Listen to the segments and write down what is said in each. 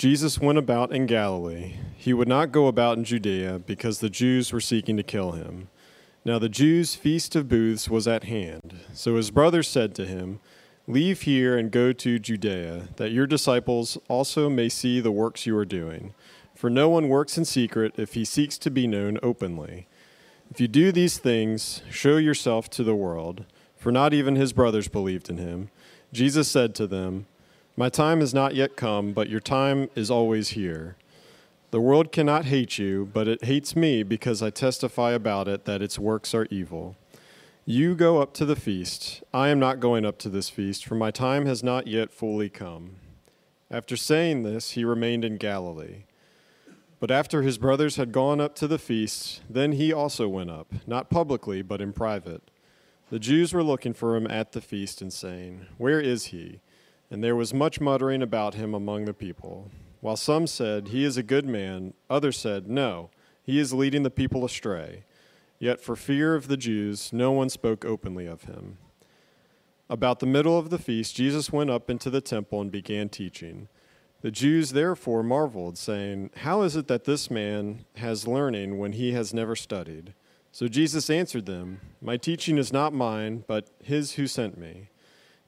Jesus went about in Galilee. He would not go about in Judea because the Jews were seeking to kill him. Now the Jews' feast of booths was at hand. So his brothers said to him, Leave here and go to Judea, that your disciples also may see the works you are doing. For no one works in secret if he seeks to be known openly. If you do these things, show yourself to the world. For not even his brothers believed in him. Jesus said to them, My time has not yet come, but your time is always here. The world cannot hate you, but it hates me because I testify about it that its works are evil. You go up to the feast. I am not going up to this feast, for my time has not yet fully come. After saying this, he remained in Galilee. But after his brothers had gone up to the feast, then he also went up, not publicly, but in private. The Jews were looking for him at the feast and saying, Where is he? And there was much muttering about him among the people. While some said, He is a good man, others said, No, he is leading the people astray. Yet for fear of the Jews, no one spoke openly of him. About the middle of the feast, Jesus went up into the temple and began teaching. The Jews therefore marveled, saying, How is it that this man has learning when he has never studied? So Jesus answered them, My teaching is not mine, but his who sent me.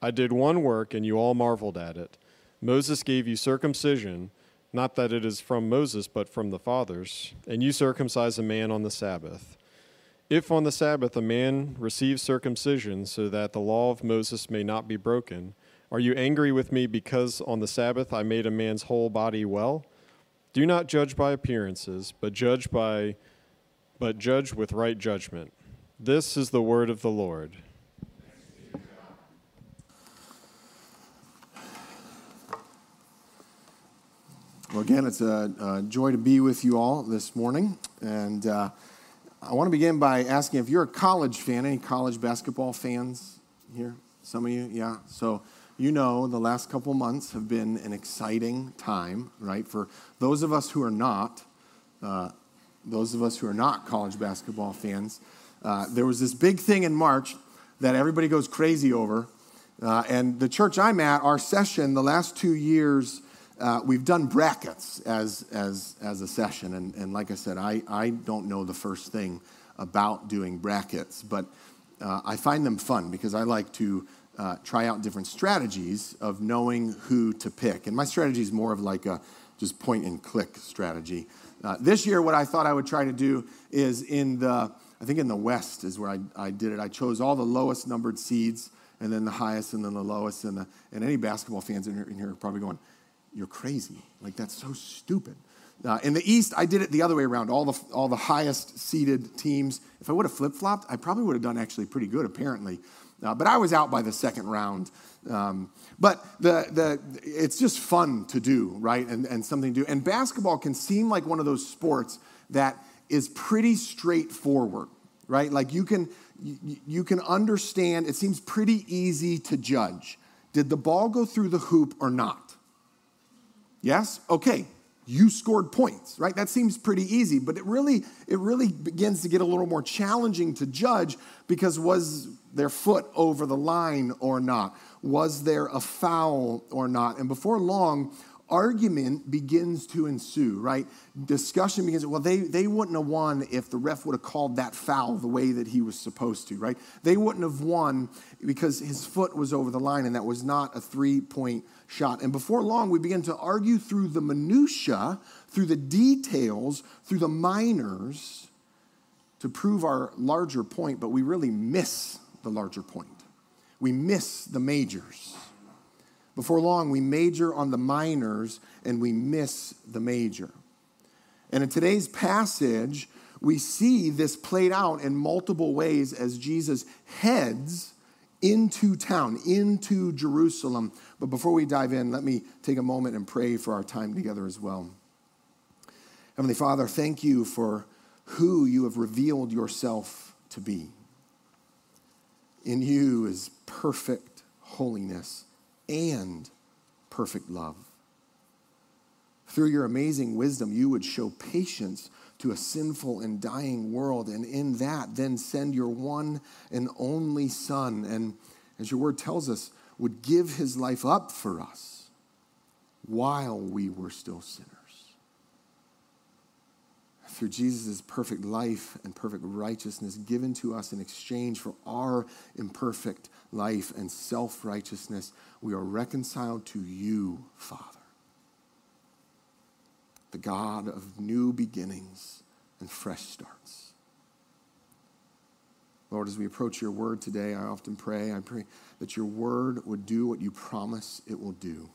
I did one work, and you all marveled at it. Moses gave you circumcision, not that it is from Moses, but from the fathers, and you circumcise a man on the Sabbath. If on the Sabbath a man receives circumcision, so that the law of Moses may not be broken, are you angry with me because on the Sabbath I made a man's whole body well? Do not judge by appearances, but judge by but judge with right judgment. This is the word of the Lord. Well, again, it's a, a, joy to be with you all this morning. And uh, I want to begin by asking if you're a college fan, any college basketball fans here? Some of you, yeah. So, you know, the last couple months have been an exciting time, right? For those of us who are not, uh, those of us who are not college basketball fans, uh, there was this big thing in March that everybody goes crazy over. Uh, and the church I'm at, our session, the last two years, uh, we've done brackets as, as, as a session. And, and like I said, I, I don't know the first thing about doing brackets, but uh, I find them fun because I like to uh, try out different strategies of knowing who to pick. And my strategy is more of like a just point and click strategy. Uh, this year, what I thought I would try to do is in the, I think in the West is where I, I did it. I chose all the lowest numbered seeds and then the highest and then the lowest. And, the, and any basketball fans in here, in here are probably going, you're crazy. Like, that's so stupid. Uh, in the East, I did it the other way around. All the, all the highest seeded teams. If I would have flip flopped, I probably would have done actually pretty good, apparently. Uh, but I was out by the second round. Um, but the, the, it's just fun to do, right? And, and something to do. And basketball can seem like one of those sports that is pretty straightforward, right? Like you can, you, you can understand, it seems pretty easy to judge. Did the ball go through the hoop or not? Yes? Okay. You scored points, right? That seems pretty easy, but it really it really begins to get a little more challenging to judge because was their foot over the line or not? Was there a foul or not? And before long, argument begins to ensue, right? Discussion begins. Well, they, they wouldn't have won if the ref would have called that foul the way that he was supposed to, right? They wouldn't have won because his foot was over the line and that was not a three point shot. And before long, we begin to argue through the minutiae, through the details, through the minors to prove our larger point, but we really miss the larger point. We miss the majors. Before long, we major on the minors and we miss the major. And in today's passage, we see this played out in multiple ways as Jesus heads into town, into Jerusalem. But before we dive in, let me take a moment and pray for our time together as well. Heavenly Father, thank you for who you have revealed yourself to be. In you is perfect holiness and perfect love. Through your amazing wisdom, you would show patience to a sinful and dying world, and in that, then send your one and only Son, and as your word tells us, would give his life up for us while we were still sinners. Through Jesus' perfect life and perfect righteousness given to us in exchange for our imperfect life and self righteousness, we are reconciled to you, Father the God of new beginnings and fresh starts. Lord, as we approach your word today, I often pray, I pray that your word would do what you promise it will do.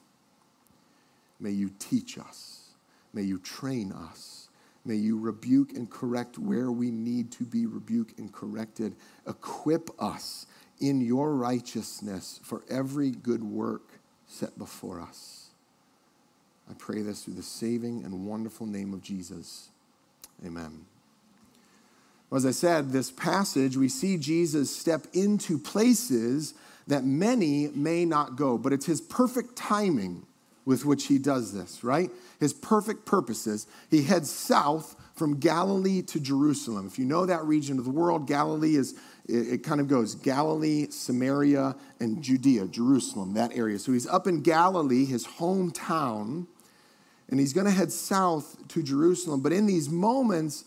May you teach us. May you train us. May you rebuke and correct where we need to be rebuked and corrected. Equip us in your righteousness for every good work set before us. I pray this through the saving and wonderful name of Jesus. Amen. As I said, this passage, we see Jesus step into places that many may not go, but it's his perfect timing with which he does this, right? His perfect purposes. He heads south from Galilee to Jerusalem. If you know that region of the world, Galilee is, it, it, kind of goes Galilee, Samaria, and Judea, Jerusalem, that area. So he's up in Galilee, his hometown, and he's going to head south to Jerusalem. But in these moments,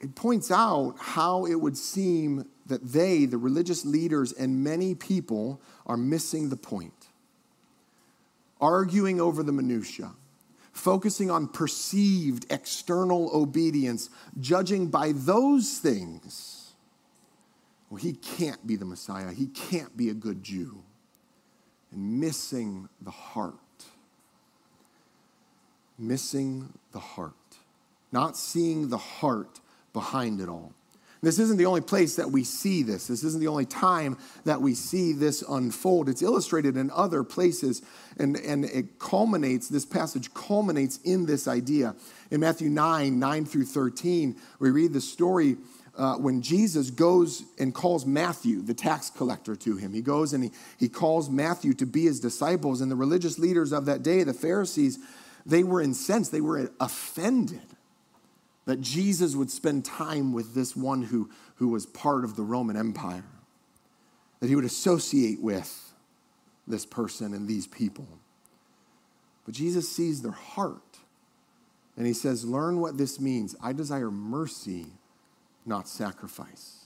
it points out how it would seem that they, the religious leaders, and many people are missing the point. Arguing over the minutiae, focusing on perceived external obedience, judging by those things. Well, he can't be the Messiah, he can't be a good Jew, and missing the heart missing the heart, not seeing the heart behind it all. This isn't the only place that we see this. This isn't the only time that we see this unfold. It's illustrated in other places, and, and it culminates, this passage culminates in this idea. In Matthew 9, 9 through 13, we read the story uh, when Jesus goes and calls Matthew, the tax collector, to him. He goes and he, he calls Matthew to be his disciples, and the religious leaders of that day, the Pharisees, they were incensed, they were offended that Jesus would spend time with this one who, who was part of the Roman Empire, that he would associate with this person and these people. But Jesus sees their heart and he says, Learn what this means. I desire mercy, not sacrifice.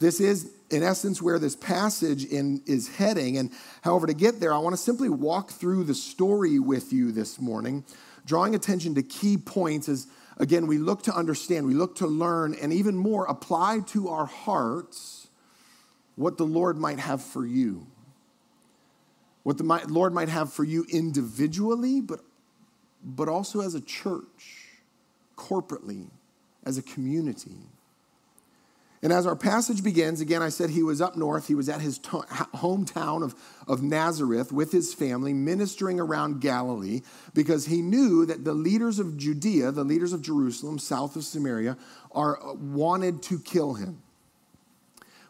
This is, in essence, where this passage in, is heading. And however, to get there, I want to simply walk through the story with you this morning, drawing attention to key points as, again, we look to understand, we look to learn, and even more, apply to our hearts what the Lord might have for you. What the Lord might have for you individually, but, but also as a church, corporately, as a community. And as our passage begins, again, I said he was up north. He was at his to- hometown of, of Nazareth with his family, ministering around Galilee, because he knew that the leaders of Judea, the leaders of Jerusalem, south of Samaria, are uh, wanted to kill him.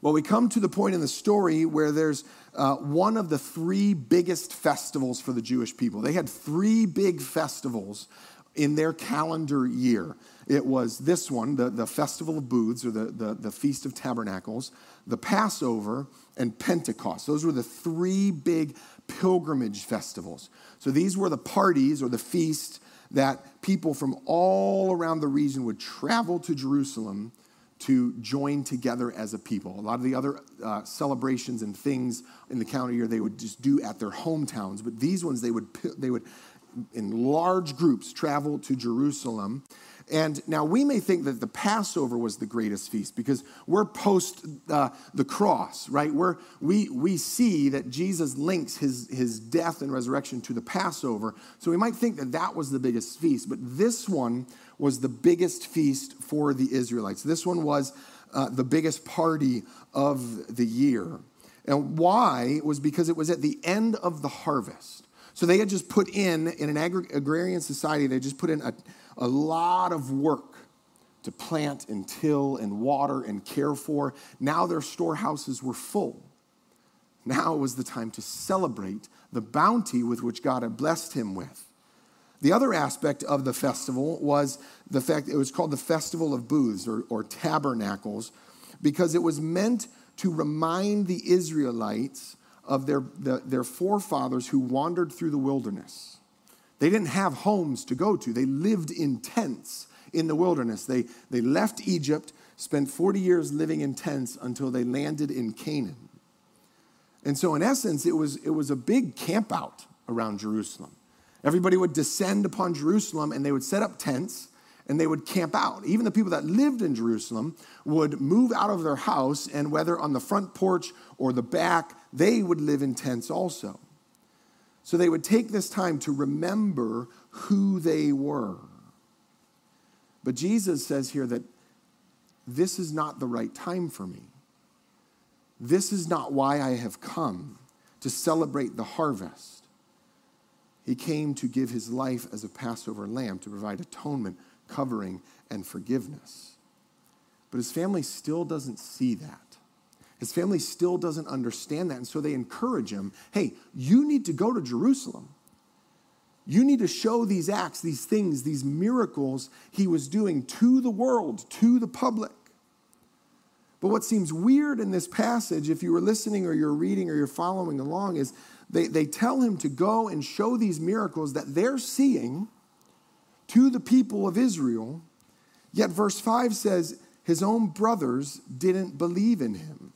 Well, we come to the point in the story where there's uh, one of the three biggest festivals for the Jewish people. They had three big festivals in their calendar year. It was this one, the, the Festival of Booths, or the, the, the Feast of Tabernacles, the Passover, and Pentecost. Those were the three big pilgrimage festivals. So these were the parties or the feasts that people from all around the region would travel to Jerusalem to join together as a people. A lot of the other uh, celebrations and things in the calendar year they would just do at their hometowns, but these ones they would they would in large groups travel to Jerusalem and now we may think that the Passover was the greatest feast because we're post uh, the cross, right? We're, we, we see that Jesus links his, his death and resurrection to the Passover. So we might think that that was the biggest feast, but this one was the biggest feast for the Israelites. This one was uh, the biggest party of the year. And why was because it was at the end of the harvest. So they had just put in, in an agri- agrarian society, they just put in a, a lot of work to plant and till and water and care for. Now their storehouses were full. Now was the time to celebrate the bounty with which God had blessed him with. The other aspect of the festival was the fact it was called the Festival of Booths or, or Tabernacles because it was meant to remind the Israelites of their, the, their forefathers who wandered through the wilderness. They didn't have homes to go to, they lived in tents in the wilderness. They, they left Egypt, spent 40 years living in tents until they landed in Canaan. And so, in essence, it was, it was a big campout around Jerusalem. Everybody would descend upon Jerusalem and they would set up tents and they would camp out. Even the people that lived in Jerusalem would move out of their house, and whether on the front porch or the back, they would live in tents also. So they would take this time to remember who they were. But Jesus says here that this is not the right time for me. This is not why I have come to celebrate the harvest. He came to give his life as a Passover lamb to provide atonement, covering, and forgiveness. But his family still doesn't see that. His family still doesn't understand that. And so they encourage him hey, you need to go to Jerusalem. You need to show these acts, these things, these miracles he was doing to the world, to the public. But what seems weird in this passage, if you were listening or you're reading or you're following along, is they, they tell him to go and show these miracles that they're seeing to the people of Israel. Yet verse 5 says his own brothers didn't believe in him.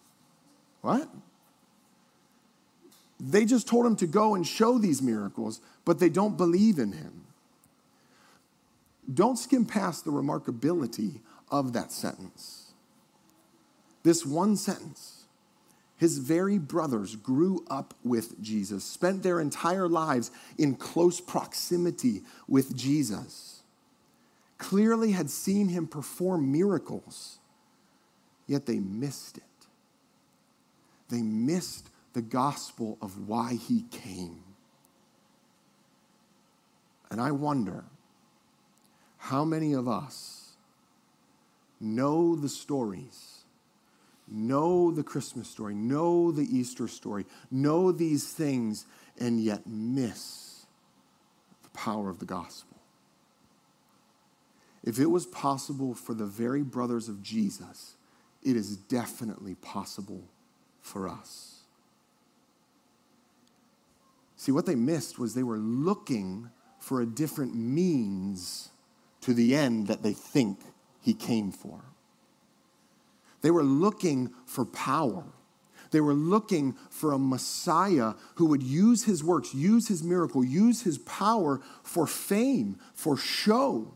What? They just told him to go and show these miracles, but they don't believe in him. Don't skim past the remarkability of that sentence. This one sentence. His very brothers grew up with Jesus, spent their entire lives in close proximity with Jesus, clearly had seen him perform miracles, yet they missed it. They missed the gospel of why he came. And I wonder how many of us know the stories, know the Christmas story, know the Easter story, know these things, and yet miss the power of the gospel. If it was possible for the very brothers of Jesus, it is definitely possible for us. See, what they missed was they were looking for a different means to the end that they think he came for. They were looking for power. They were looking for a Messiah who would use his works, use his miracle, use his power for fame, for show,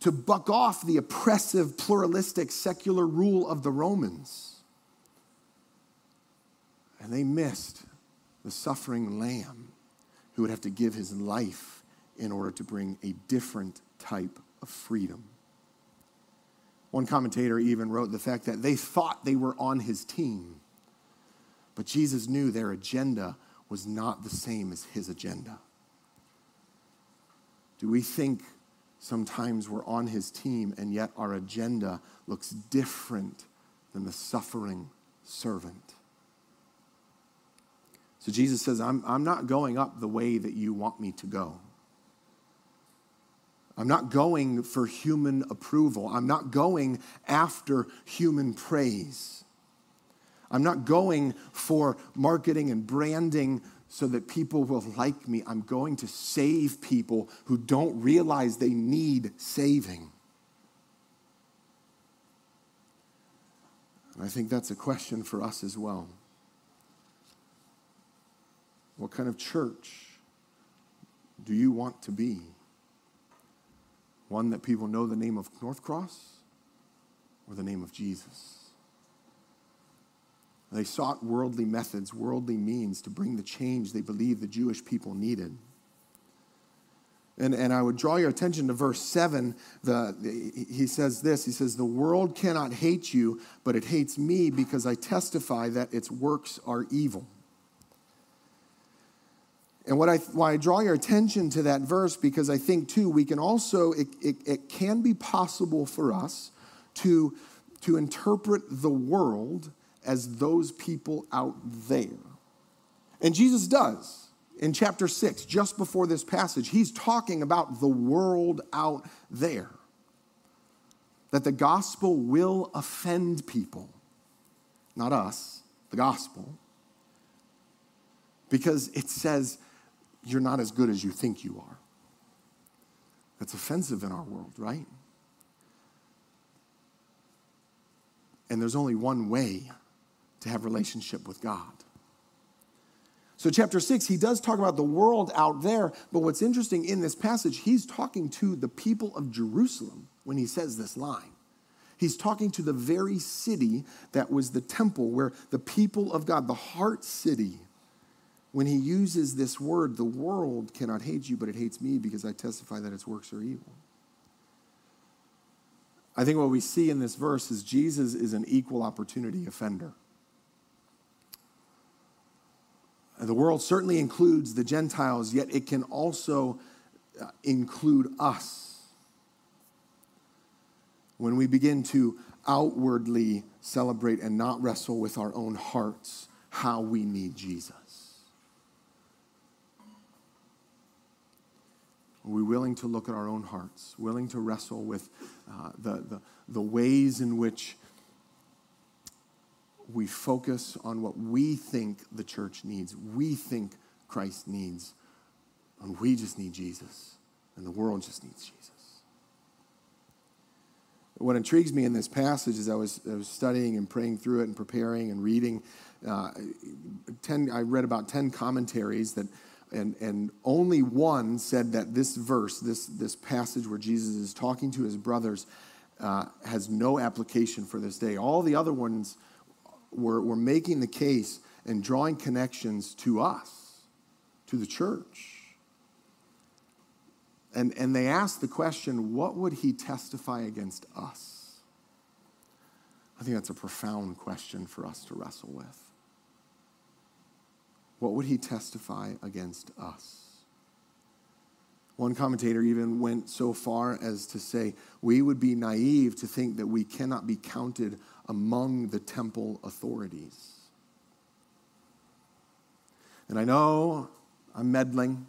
to buck off the oppressive, pluralistic, secular rule of the Romans. And they missed the suffering lamb who would have to give his life in order to bring a different type of freedom. One commentator even wrote the fact that they thought they were on his team, but Jesus knew their agenda was not the same as his agenda. Do we think sometimes we're on his team and yet our agenda looks different than the suffering servant? So Jesus says, I'm, I'm not going up the way that you want me to go. I'm not going for human approval. I'm not going after human praise. I'm not going for marketing and branding so that people will like me. I'm going to save people who don't realize they need saving. And I think that's a question for us as well. What kind of church do you want to be? One that people know the name of North Cross or the name of Jesus? They sought worldly methods, worldly means to bring the change they believed the Jewish people needed. And, and I would draw your attention to verse 7. The, the, he says this He says, The world cannot hate you, but it hates me because I testify that its works are evil. And what I, why I draw your attention to that verse, because I think too, we can also, it, it, it can be possible for us to, to interpret the world as those people out there. And Jesus does. In chapter 6, just before this passage, he's talking about the world out there. That the gospel will offend people, not us, the gospel. Because it says you're not as good as you think you are. That's offensive in our world, right? And there's only one way to have relationship with God. So, chapter six, he does talk about the world out there, but what's interesting in this passage, he's talking to the people of Jerusalem when he says this line. He's talking to the very city that was the temple where the people of God, the heart city, when he uses this word, the world cannot hate you, but it hates me because I testify that its works are evil. I think what we see in this verse is Jesus is an equal opportunity offender. The world certainly includes the Gentiles, yet it can also uh, include us. When we begin to outwardly celebrate and not wrestle with our own hearts how we need Jesus. Are we willing to look at our own hearts, willing to wrestle with uh, the, the, the ways in which we focus on what we think the church needs, we think Christ needs, and we just need Jesus, and the world just needs Jesus. What intrigues me in this passage is I was, I was studying and praying through it and preparing and reading, uh, ten, I read about 10 commentaries that, and, and only one said that this verse, this, this passage where Jesus is talking to his brothers, uh, has no application for this day. All the other ones we're, we're making the case and drawing connections to us, to the church. And, and they asked the question what would he testify against us? I think that's a profound question for us to wrestle with. What would he testify against us? One commentator even went so far as to say, we would be naive to think that we cannot be counted among the temple authorities. And I know I'm meddling.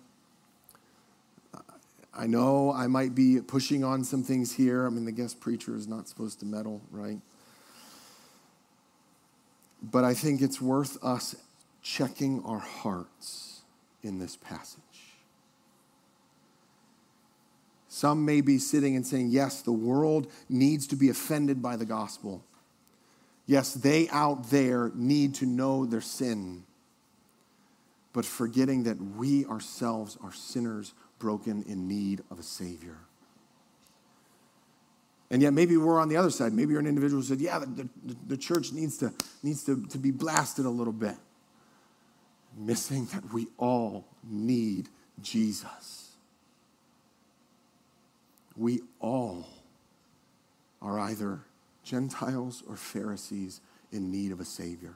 I know I might be pushing on some things here. I mean, the guest preacher is not supposed to meddle, right? But I think it's worth us checking our hearts in this passage. Some may be sitting and saying, Yes, the world needs to be offended by the gospel. Yes, they out there need to know their sin, but forgetting that we ourselves are sinners broken in need of a Savior. And yet, maybe we're on the other side. Maybe you're an individual who said, Yeah, the, the, the church needs, to, needs to, to be blasted a little bit. Missing that we all need Jesus. We all are either Gentiles or Pharisees in need of a Savior.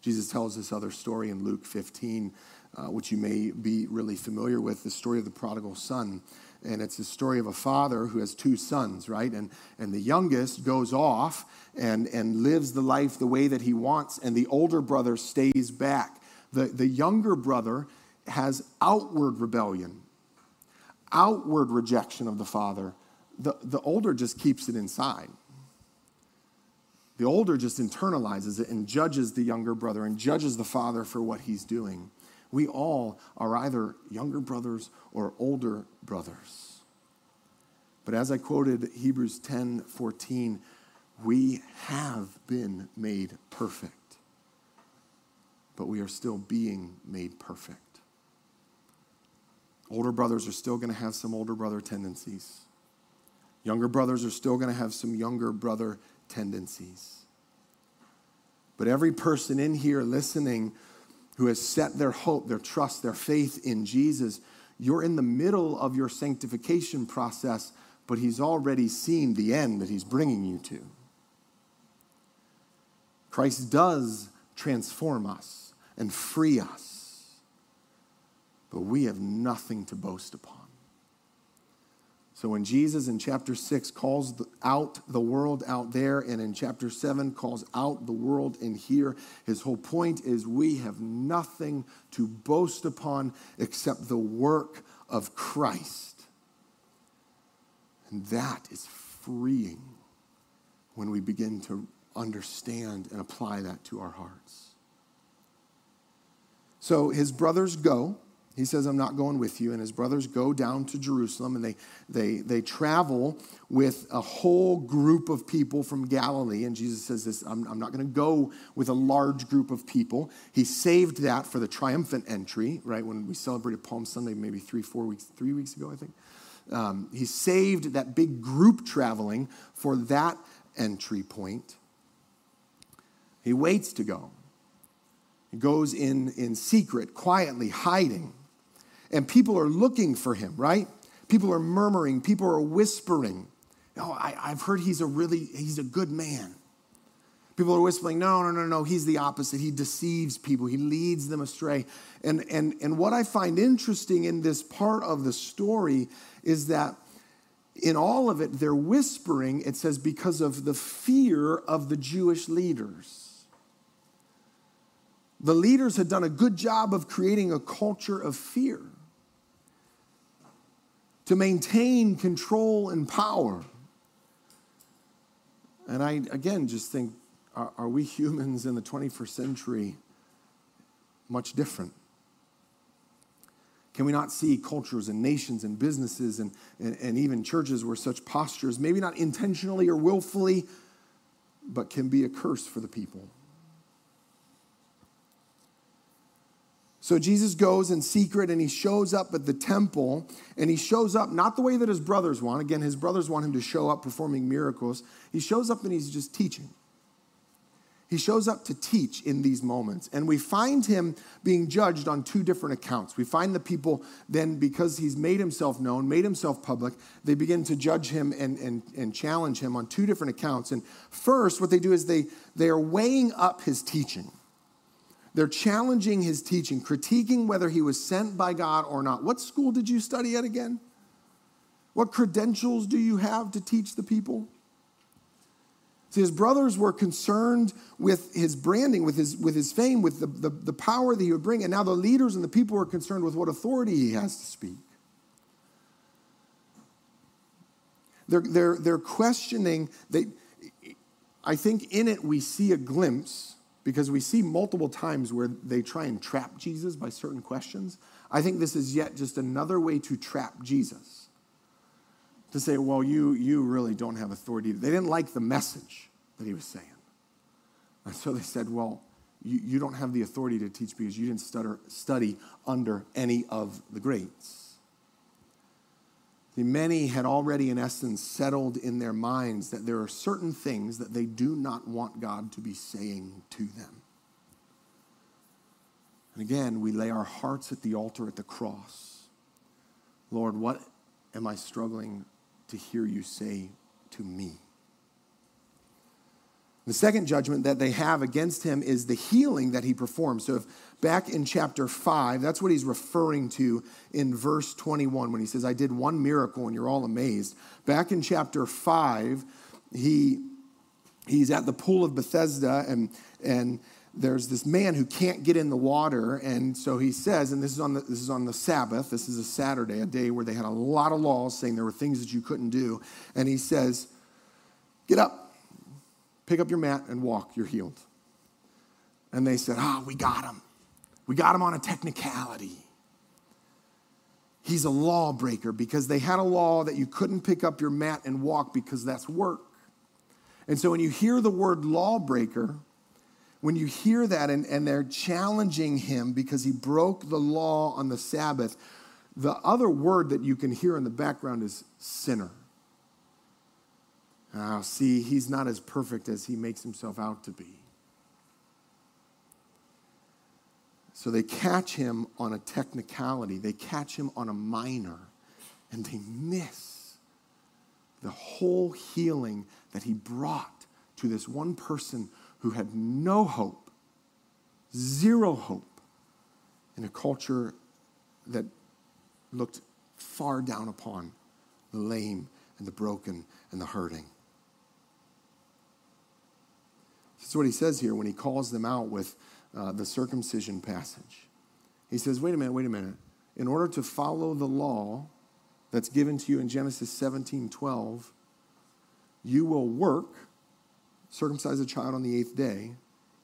Jesus tells this other story in Luke 15, uh, which you may be really familiar with the story of the prodigal son. And it's the story of a father who has two sons, right? And, and the youngest goes off and, and lives the life the way that he wants, and the older brother stays back. The, the younger brother has outward rebellion, outward rejection of the father. The, the older just keeps it inside. The older just internalizes it and judges the younger brother and judges the father for what he's doing. We all are either younger brothers or older brothers. But as I quoted Hebrews 10 14, we have been made perfect, but we are still being made perfect. Older brothers are still going to have some older brother tendencies. Younger brothers are still going to have some younger brother tendencies. But every person in here listening who has set their hope, their trust, their faith in Jesus, you're in the middle of your sanctification process, but He's already seen the end that He's bringing you to. Christ does transform us and free us. but we have nothing to boast upon. So when Jesus in chapter 6 calls out the world out there, and in chapter 7 calls out the world in here, his whole point is we have nothing to boast upon except the work of Christ. And that is freeing when we begin to understand and apply that to our hearts. So his brothers go he says, I'm not going with you. And his brothers go down to Jerusalem and they, they, they travel with a whole group of people from Galilee. And Jesus says this I'm, I'm not going to go with a large group of people. He saved that for the triumphant entry, right? When we celebrated Palm Sunday, maybe three, four weeks, three weeks ago, I think. Um, he saved that big group traveling for that entry point. He waits to go. Goes in, in secret, quietly, hiding and people are looking for him, right? People are murmuring, people are whispering. Oh, I, have heard he's a really, he's a good man. People are whispering, no, no, no, no, he's the opposite. He deceives people, he leads them astray. And, and, and what I find interesting in this part of the story is that in all of it, they're whispering, it says, because of the fear of the Jewish leaders. The leaders had done a good job of creating a culture of fear to maintain control and power. And I, again, just think are, are, we humans in the 21st century much different? Can we not see cultures and nations and businesses and, and, and even churches where such postures, maybe not intentionally or willfully, but can be a curse for the people? So Jesus goes in secret and he shows up at the temple and he shows up not the way that his brothers want. Again, his brothers want him to show up performing miracles. He shows up and he's just teaching. He shows up to teach in these moments. And we find him being judged on two different accounts. We find the people then, because he's made himself known, made himself public, they begin to judge him and, and, and challenge him on two different accounts. And first, what they do is they, they are weighing up his teaching. They're challenging his teaching, critiquing whether he was sent by God or not. What school did you study at again? What credentials do you have to teach the people? See, his brothers were concerned with his branding, with his, with his fame, with the, the, the power that he would bring. And now the leaders and the people are concerned with what authority he has to speak. They're, they're, they're questioning. They, I think in it we see a glimpse because we see multiple times where they try and trap Jesus by certain questions. I think this is yet just another way to trap Jesus. To say, well, you, you really don't have authority. They didn't like the message that he was saying. And so they said, well, you, you don't have the authority to teach because you didn't stutter, study under any of the greats. Many had already, in essence, settled in their minds that there are certain things that they do not want God to be saying to them. And again, we lay our hearts at the altar at the cross. Lord, what am I struggling to hear you say to me? The second judgment that they have against him is the healing that he performs. So, if back in chapter 5, that's what he's referring to in verse 21 when he says, I did one miracle and you're all amazed. Back in chapter 5, he, he's at the pool of Bethesda and, and there's this man who can't get in the water and so he says and this is on the, this is on the sabbath this is a saturday a day where they had a lot of laws saying there were things that you couldn't do and he says get up Pick up your mat and walk, you're healed. And they said, Ah, oh, we got him. We got him on a technicality. He's a lawbreaker because they had a law that you couldn't pick up your mat and walk because that's work. And so when you hear the word lawbreaker, when you hear that and, and they're challenging him because he broke the law on the Sabbath, the other word that you can hear in the background is sinner. Oh, see, he's not as perfect as he makes himself out to be. So they catch him on a technicality, they catch him on a minor, and they miss the whole healing that he brought to this one person who had no hope, zero hope, in a culture that looked far down upon the lame and the broken and the hurting. That's what he says here when he calls them out with uh, the circumcision passage. He says, wait a minute, wait a minute. In order to follow the law that's given to you in Genesis 17 12, you will work, circumcise a child on the eighth day,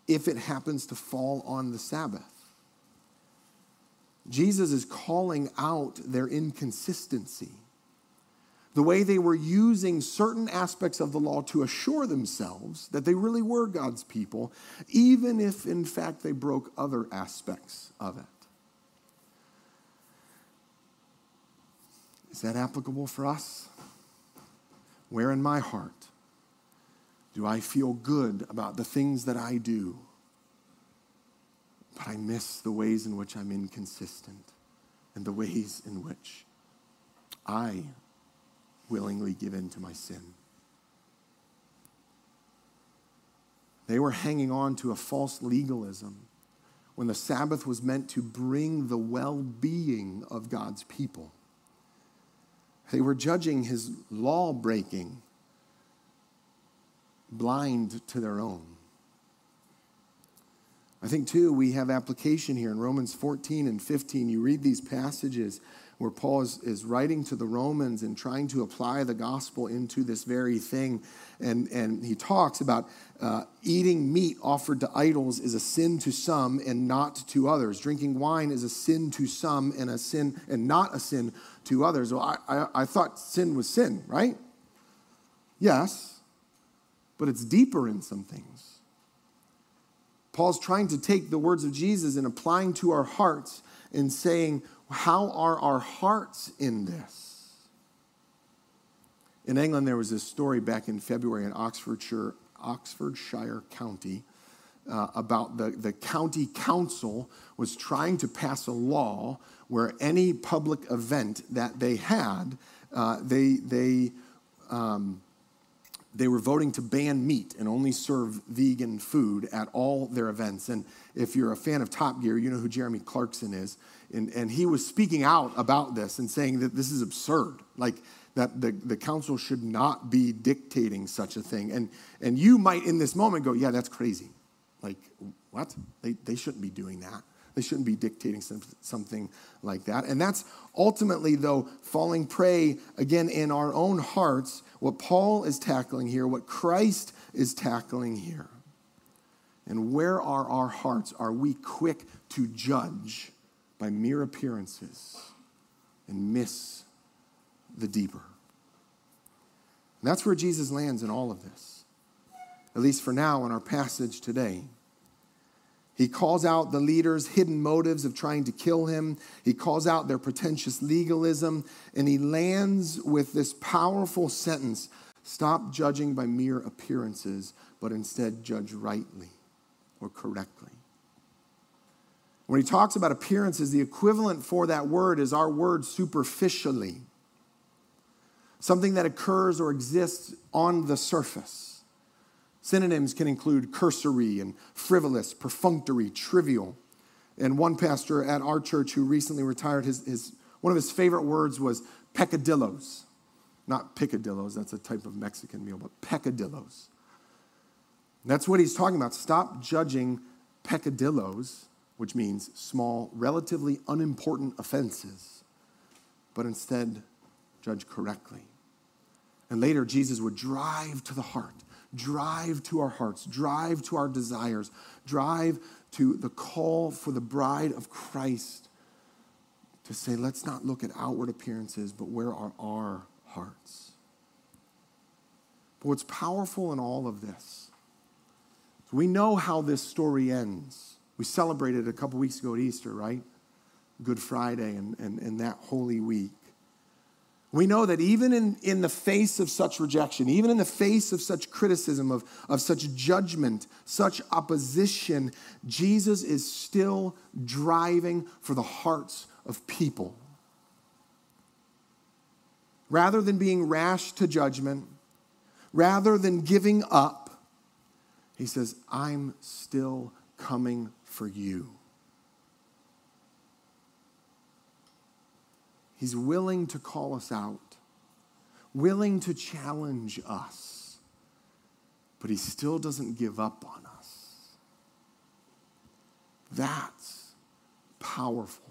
if it happens to fall on the Sabbath. Jesus is calling out their inconsistency. The way they were using certain aspects of the law to assure themselves that they really were God's people, even if in fact they broke other aspects of it. Is that applicable for us? Where in my heart do I feel good about the things that I do, but I miss the ways in which I'm inconsistent and the ways in which I willingly give in to my sin? They were hanging on to a false legalism when the Sabbath was meant to bring the well being of God's people. They were judging his law breaking, blind to their own. I think, too, we have application here in Romans 14 and 15. You read these passages where Paul is, is writing to the Romans and trying to apply the gospel into this very thing. And, and he talks about uh, eating meat offered to idols is a sin to some and not to others. Drinking wine is a sin to some and a sin and not a sin to others. Well, I, I, I thought sin was sin, right? Yes, but it's deeper in some things. Paul's trying to take the words of Jesus and applying to our hearts and saying, how are our hearts in this? In England, there was this story back in February in Oxfordshire, Oxfordshire County uh, about the, the county council was trying to pass a law where any public event that they had, uh, they, they, um, they were voting to ban meat and only serve vegan food at all their events. And if you're a fan of Top Gear, you know who Jeremy Clarkson is. And, and he was speaking out about this and saying that this is absurd. Like, that the, the council should not be dictating such a thing. And, and you might, in this moment, go, yeah, that's crazy. Like, what? They, they shouldn't be doing that. They shouldn't be dictating some, something like that. And that's ultimately, though, falling prey again in our own hearts, what Paul is tackling here, what Christ is tackling here. And where are our hearts? Are we quick to judge by mere appearances and miss the deeper? And that's where Jesus lands in all of this, at least for now in our passage today. He calls out the leaders' hidden motives of trying to kill him. He calls out their pretentious legalism. And he lands with this powerful sentence Stop judging by mere appearances, but instead judge rightly or correctly. When he talks about appearances, the equivalent for that word is our word superficially, something that occurs or exists on the surface. Synonyms can include cursory and frivolous, perfunctory, trivial. And one pastor at our church who recently retired, his, his, one of his favorite words was peccadillos. Not picadillos, that's a type of Mexican meal, but peccadillos. That's what he's talking about. Stop judging peccadillos, which means small, relatively unimportant offenses, but instead judge correctly. And later, Jesus would drive to the heart, drive to our hearts, drive to our desires, drive to the call for the bride of Christ to say, let's not look at outward appearances, but where are our hearts? But what's powerful in all of this we know how this story ends. We celebrated a couple weeks ago at Easter, right? Good Friday and, and, and that Holy Week. We know that even in, in the face of such rejection, even in the face of such criticism, of, of such judgment, such opposition, Jesus is still driving for the hearts of people. Rather than being rash to judgment, rather than giving up, he says, I'm still coming for you. He's willing to call us out, willing to challenge us, but He still doesn't give up on us. That's powerful.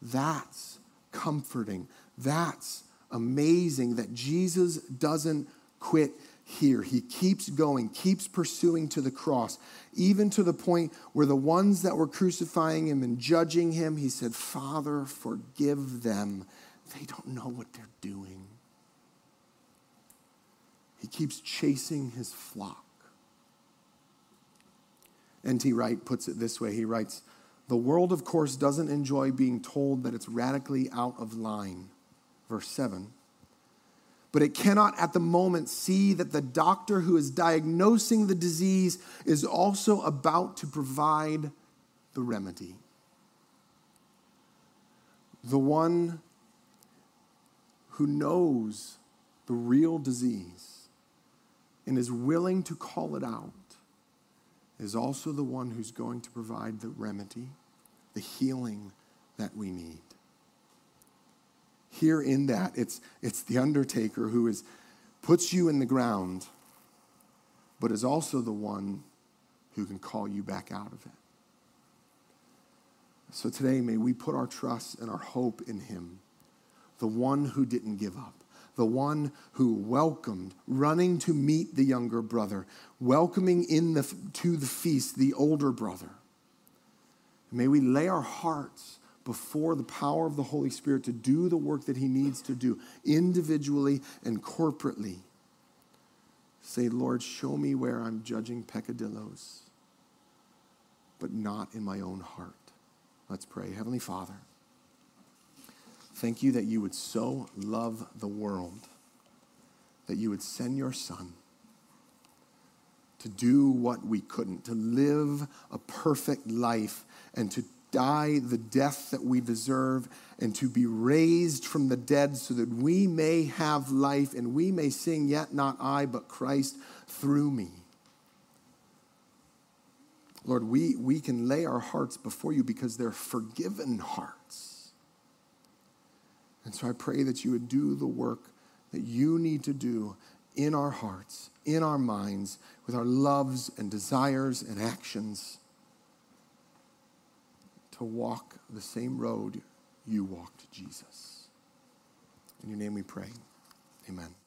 That's comforting. That's amazing that Jesus doesn't quit here. He keeps going, keeps pursuing to the cross, even to the point where the ones that were crucifying him and judging him, he said, Father, forgive them. They don't know what they're doing. He keeps chasing his flock. N.T. Wright puts it this way he writes, The world, of course, doesn't enjoy being told that it's radically out of line. Verse 7 but it cannot at the moment see that the doctor who is diagnosing the disease is also about to provide the remedy. The one who knows the real disease and is willing to call it out is also the one who's going to provide the remedy, the healing that we need here in that, it's, it's the undertaker who is, puts you in the ground, but is also the one who can call you back out of it. So today, may we put our trust and our hope in him, the one who didn't give up, the one who welcomed, running to meet the younger brother, welcoming in the, to the feast the older brother. May we lay our hearts before the power of the Holy Spirit to do the work that He needs to do individually and corporately. Say, Lord, show me where I'm judging peccadillos, but not in my own heart. Let's pray. Heavenly Father, thank you that you would so love the world, that you would send your Son to do what we couldn't, to live a perfect life and to die the death that we deserve and to be raised from the dead so that we may have life and we may sing, Yet not I, but Christ through me. Lord, we, we can lay our hearts before you because they're forgiven hearts. And so I pray that you would do the work that you need to do in our hearts, in our minds, with our loves and desires and actions to walk the same road you walked, Jesus. In your name we pray. Amen.